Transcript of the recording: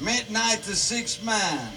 midnight to six man.